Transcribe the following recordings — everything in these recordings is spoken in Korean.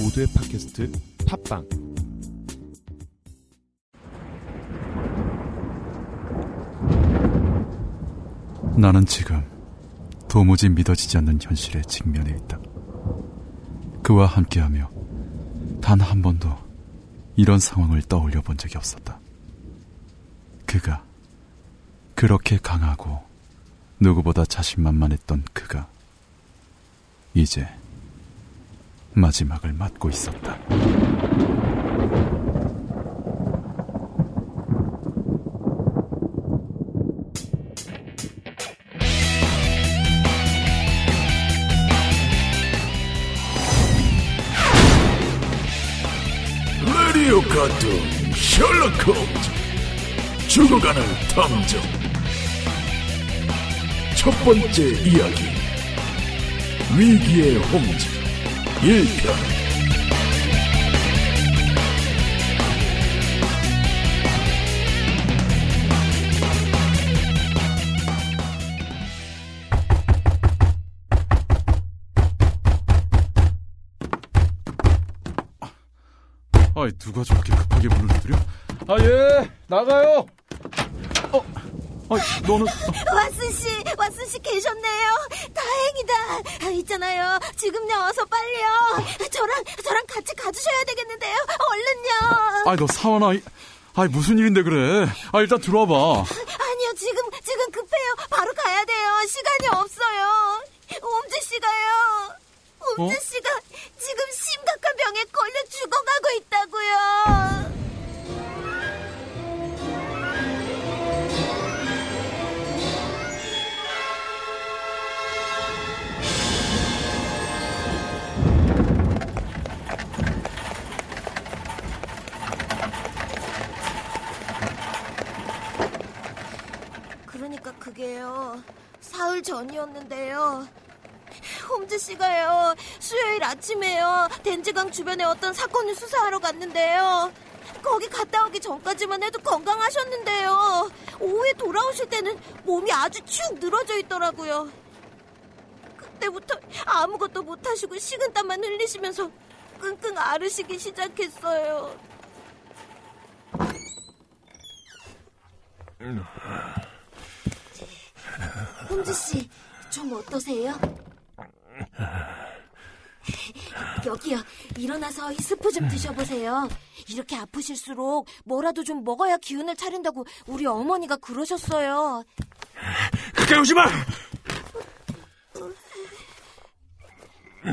모두의 팟캐스트 팟빵 나는 지금 도무지 믿어지지 않는 현실에 직면해 있다. 그와 함께하며 단 한 번도 이런 상황을 떠올려 본 적이 없었다. 그가 그렇게 강하고 누구보다 자신만만했던 그가 이제 마지막을 맞고 있었다. 라디오 카툰 셜록 홈즈 죽어가는 탐정. 첫 번째 이야기. 위기의 홈즈 1편 아이 누가 저렇게 급하게 문을 두드려? 아 예, 나가요. 어, 아 너는 왓슨 씨, 왓슨 씨 계셨네요. 다행이다. 아, 있잖아요. 지금 나와서 빨리요. 저랑 저랑 같이 가주셔야 되겠는데요. 얼른요. 아이 너 사원아, 이- 아이 무슨 일인데 그래? 아 일단 들어와봐. 아니요, 지금 지금 급해요. 바로 가야 돼요. 시간이 없어요. 옴즈 씨가요. 옴즈 어? 씨 전이었는데요. 홈즈 씨가요. 수요일 아침에요. 덴지강 주변에 어떤 사건을 수사하러 갔는데요. 거기 갔다 오기 전까지만 해도 건강하셨는데요. 오후에 돌아오실 때는 몸이 아주 축 늘어져 있더라고요. 그때부터 아무것도 못하시고 식은땀만 흘리시면서 끙끙 앓으시기 시작했어요. 홈즈 씨, 좀 어떠세요? 여기요. 일어나서 이 스프 좀 드셔보세요. 이렇게 아프실수록 뭐라도 좀 먹어야 기운을 차린다고 우리 어머니가 그러셨어요. 가까이 오지 마!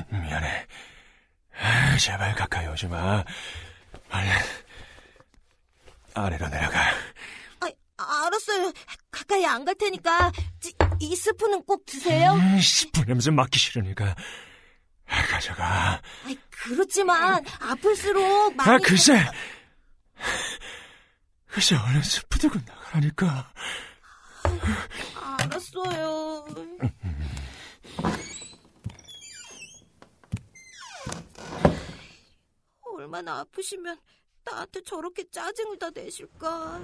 미안해. 아, 제발 가까이 오지 마. 얼른 아래로 내려가. 아, 알았어요. 가까이 안 갈 테니까 지- 이 스프는 꼭 드세요. 음, 씨뿔 냄새 맡기 싫으니까 아, 가져가. 아이, 그렇지만 아플수록 많이 아, 글쎄. 글쎄, 얼른 스프 들고 나가라니까. 알았어요. 얼마나 아프시면 나한테 저렇게 짜증을 다 내실까.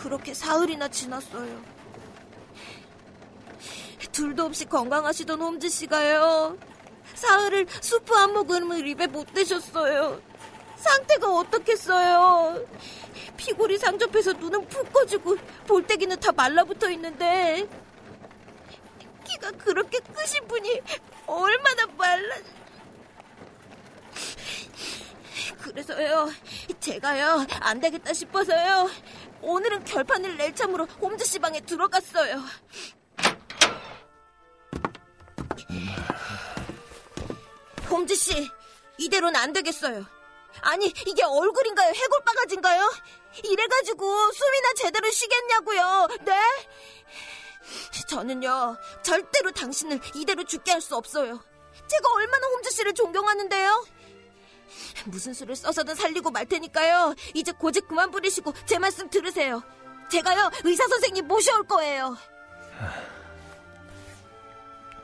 그렇게 사흘이나 지났어요. 둘도 없이 건강하시던 홈즈 씨가요. 사흘을 수프 한 모금을 입에 못 대셨어요. 상태가 어떻겠어요? 피골이 상접해서 눈은 푹 꺼지고 볼때기는 다 말라붙어 있는데 키가 그렇게 크신 분이 얼마나 말라 그래서요 제가요 안 되겠다 싶어서요 오늘은 결판을 낼 참으로 홈즈 씨 방에 들어갔어요 홈즈 씨 이대로는 안 되겠어요 아니 이게 얼굴인가요? 해골 바가지인가요? 이래가지고 숨이나 제대로 쉬겠냐고요. 네? 저는요 절대로 당신을 이대로 죽게 할 수 없어요. 제가 얼마나 홈즈 씨를 존경하는데요. 무슨 수를 써서든 살리고 말 테니까요. 이제 고집 그만 부리시고 제 말씀 들으세요. 제가요 의사 선생님 모셔올 거예요.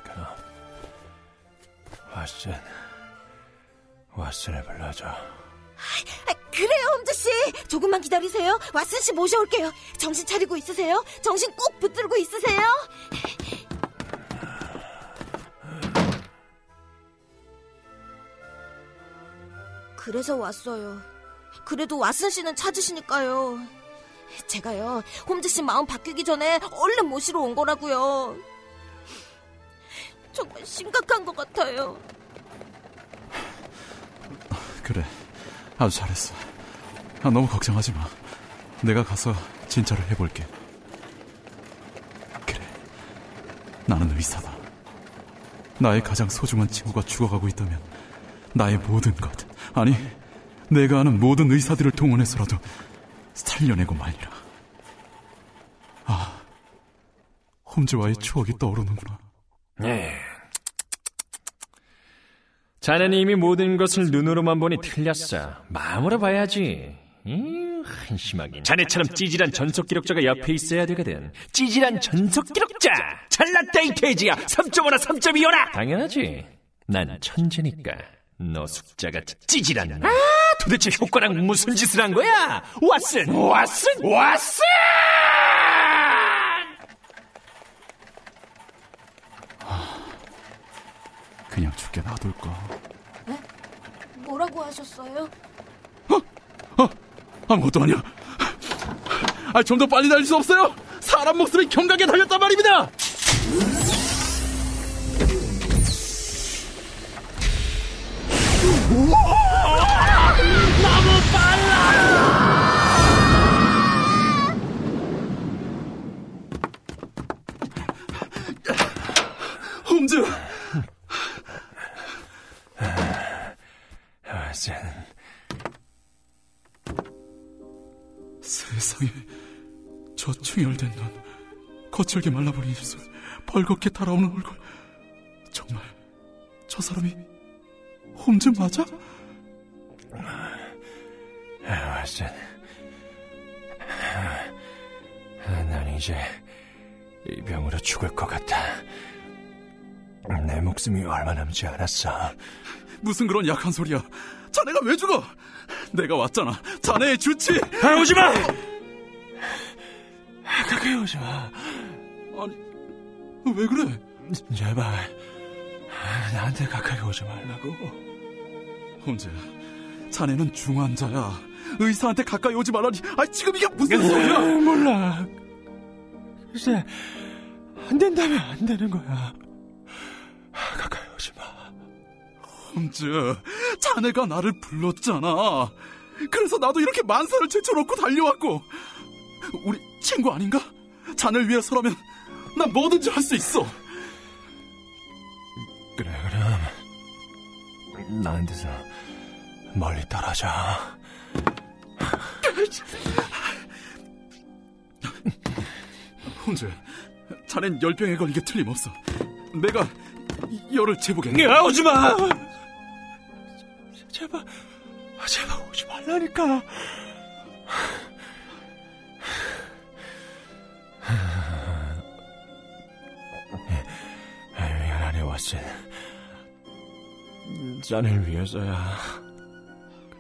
그럼 왓슨, 왓슨을 불러줘. 아, 그래요, 홈즈 씨. 조금만 기다리세요. 왓슨 씨 모셔올게요. 정신 차리고 있으세요? 정신 꼭 붙들고 있으세요? 그래서 왔어요. 그래도 왓슨 씨는 찾으시니까요. 제가요, 홈즈 씨 마음 바뀌기 전에 얼른 모시러 온 거라고요. 정말 심각한 것 같아요. 그래. 아주 잘했어. 아, 너무 걱정하지 마. 내가 가서 진찰을 해볼게. 그래. 나는 의사다. 나의 가장 소중한 친구가 죽어가고 있다면 나의 모든 것, 아니, 내가 아는 모든 의사들을 동원해서라도 살려내고 말리라. 아, 홈즈와의 추억이 떠오르는구나. 네. 자네는 이미 모든 것을 눈으로만 보니 틀렸어. 마음으로 봐야지. 음, 한심하긴. 자네처럼 찌질한 전속 기록자가 옆에 있어야 되거든. 찌질한 전속 기록자! 잘났다 이 돼지야! 3.5나 3.25나! 당연하지. 난 천재니까. 너 숙자같이 찌질한 아, 도대체 효과랑 무슨 짓을 한 거야? 왓슨! 왓슨! 왓슨! 그냥 죽게 놔둘까. 뭐라고 하셨어요? 아무것도 아니야. 아, 좀 더 빨리 달릴 수 없어요? 사람 목숨이 경각에 달렸단 말입니다! 홈즈! 왓슨. 세상에, 저 충혈된 눈, 거칠게 말라버린 입술, 벌겋게 달아오는 얼굴. 정말, 저 사람이 홈즈 맞아? 왓슨. 난 이제 이 병으로 죽을 것 같아. 내 목숨이 얼마 남지 않았어. 무슨 그런 약한 소리야. 자네가 왜 죽어? 내가 왔잖아. 자네의 주치! 아, 오지 마! 가까이 오지 마. 아니, 왜 그래? 제발. 나한테 가까이 오지 말라고. 홈즈, 자네는 중환자야. 의사한테 가까이 오지 말라니. 아, 지금 이게 무슨 소리야? 몰라. 글쎄, 안 된다면 안 되는 거야. 가까이 오지 마. 홈즈, 자네가 나를 불렀잖아. 그래서 나도 이렇게 만사를 제쳐놓고 달려왔고. 우리 친구 아닌가? 자네를 위해서라면 난 뭐든지 할 수 있어. 나한테서 멀리 떨어져. 홈즈, 자넨 열병에 걸린 게 틀림없어. 내가 열을 재보게. 야, 오지 마! 제발, 제발 오지 말라니까. 미안하네, 왓슨. 자네를 위해서야.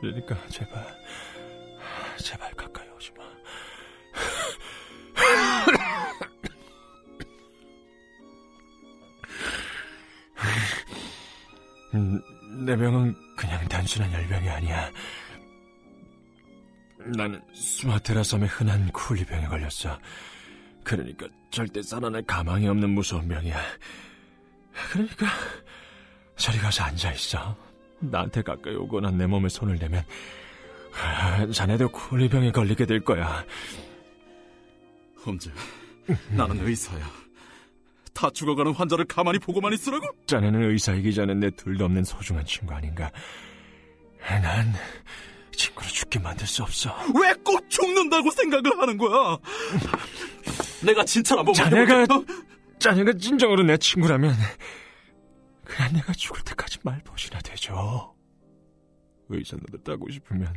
그러니까 제발, 제발 가까이 오지 마. 음, 내 병은 그냥 단순한 열병이 아니야. 나는 스마테라섬의 흔한 쿨리병에 걸렸어. 그러니까 절대 살아날 가망이 없는 무서운 병이야. 그러니까 저리 가서 앉아있어. 나한테 가까이 오거나 내 몸에 손을 대면 아, 자네도 쿨리병에 걸리게 될 거야. 홈즈, 나는 의사야. 다 죽어가는 환자를 가만히 보고만 있으라고? 자네는 의사이기 전에 내 둘도 없는 소중한 친구 아닌가. 난 친구를 죽게 만들 수 없어. 왜 꼭 죽는다고 생각을 하는 거야? 내가 진찰 한번 자네가 해볼게. 어? 자네가 진정으로 내 친구라면 그냥 내가 죽을 때까지 말벗이나 되죠. 의사 노릇하고 싶으면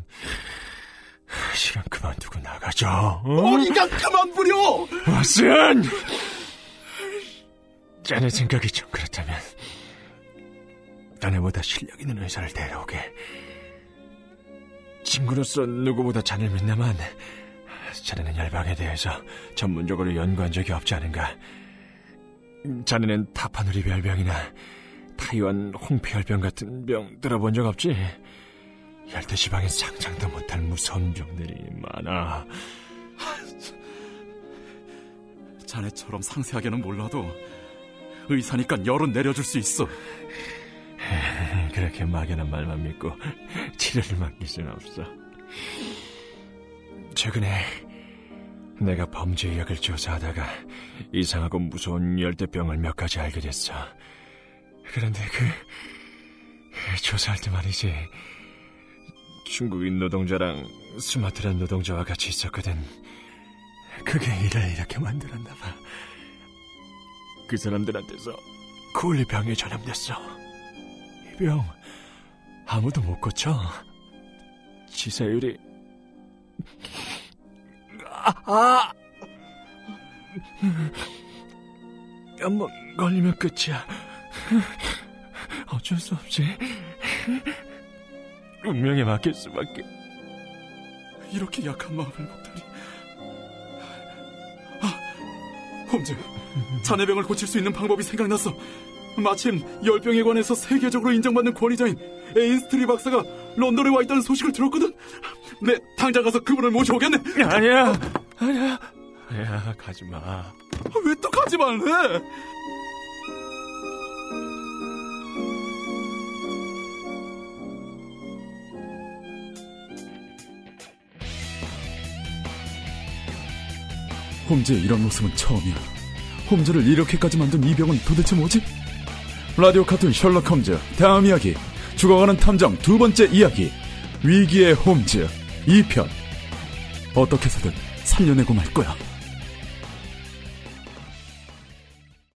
시간 그만두고 나가죠. 어? 어디가 그만 부려! 왓슨! 자네 생각이 좀 그렇다면 자네보다 실력 있는 의사를 데려오게. 친구로서 누구보다 자네를 믿나만 자네는 열방에 대해서 전문적으로 연구한 적이 없지 않은가. 자네는 타파누리 별병이나 타이완 홍피열병 같은 병 들어본 적 없지? 열대시방에 상상도 못할 무서운 병들이 많아. 자네처럼 상세하게는 몰라도 의사니까 열은 내려줄 수 있어. 그렇게 막연한 말만 믿고 치료를 맡길 수는 없어. 최근에 내가 범죄 의학을 조사하다가 이상하고 무서운 열대병을 몇 가지 알게 됐어. 그런데 그 조사할 때 말이지 중국인 노동자랑 스마트란 노동자와 같이 있었거든. 그게 일을 이렇게 만들었나 봐. 그 사람들한테서 콜리 병에 전염됐어. 이 병 아무도 못 고쳐. 치사율이 아, 아! 한 번 걸리면 끝이야. 어쩔 수 없지. 운명에 맡길 수밖에. 이렇게 약한 마음을 먹다니. 아, 홈즈, 자네 병을 고칠 수 있는 방법이 생각났어. 마침 열병에 관해서 세계적으로 인정받는 권위자인 에인스트리 박사가 런던에 와 있다는 소식을 들었거든. 내 당장 가서 그분을 모셔오겠네. 아니야, 아니야, 아니야, 가지 마. 왜 또 가지 말래? 홈즈의 이런 모습은 처음이야. 홈즈를 이렇게까지 만든 이 병은 도대체 뭐지? 라디오 카툰 셜록 홈즈 다음 이야기 죽어가는 탐정 두 번째 이야기 위기의 홈즈 2편 어떻게 해서든 살려내고 말 거야.